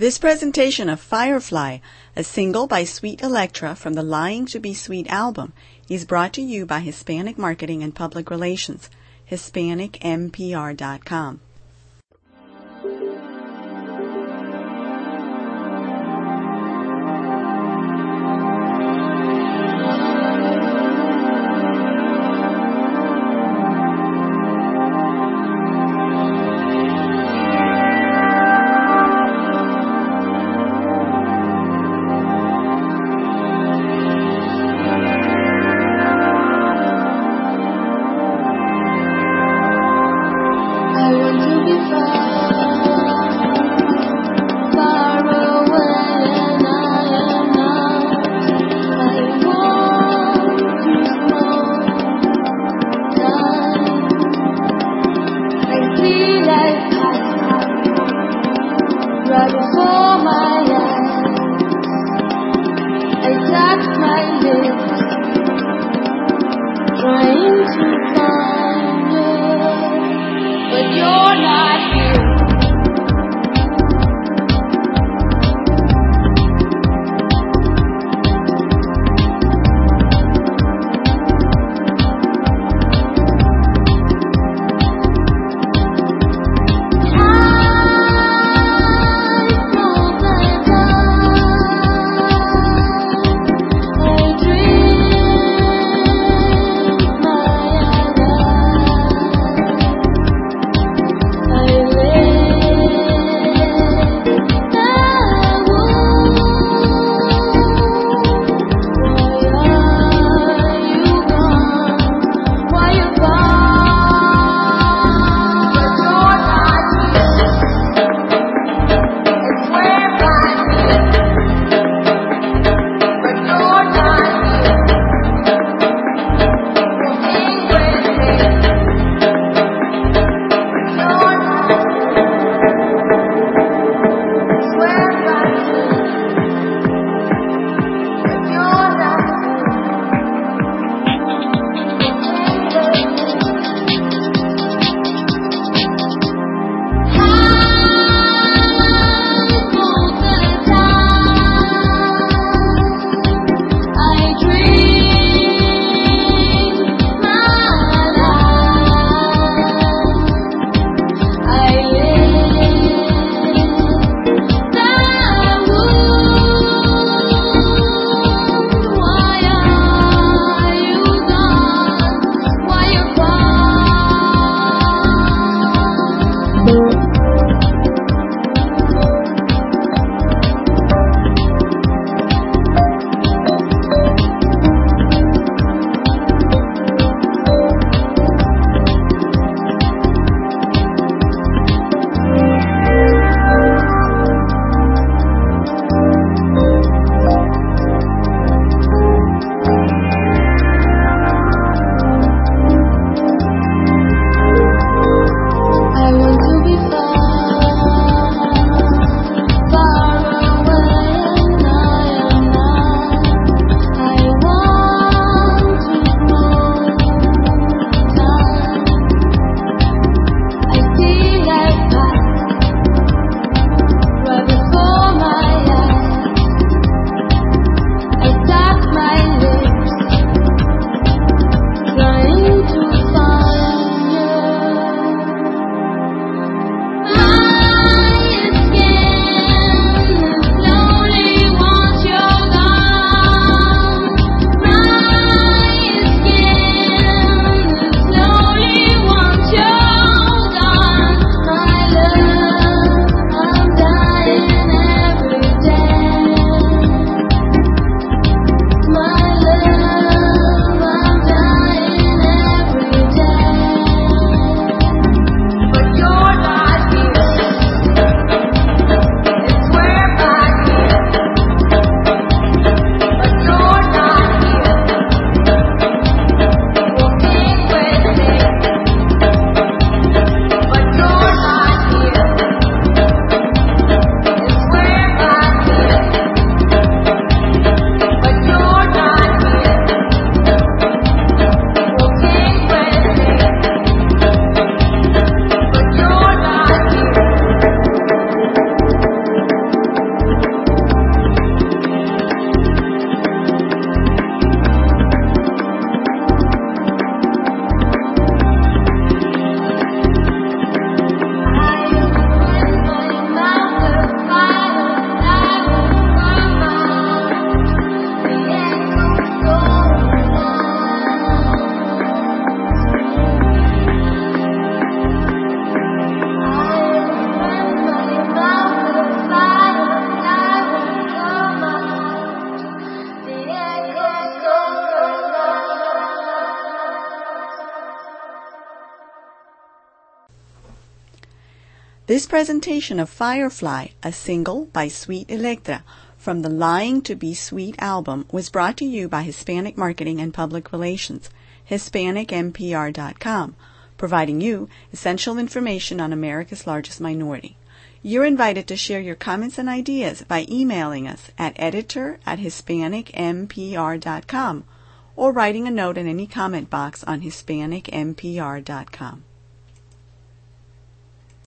This presentation of Firefly, a single by Sweet Electra from the Lying to Be Sweet album, is brought to you by Hispanic Marketing and Public Relations, HispanicMPR.com. This presentation of Firefly, a single by Sweet Electra from the Lying to Be Sweet album was brought to you by Hispanic Marketing and Public Relations, HispanicMPR.com, providing you essential information on America's largest minority. You're invited to share your comments and ideas by emailing us at editor at HispanicMPR.com or writing a note in any comment box on HispanicMPR.com.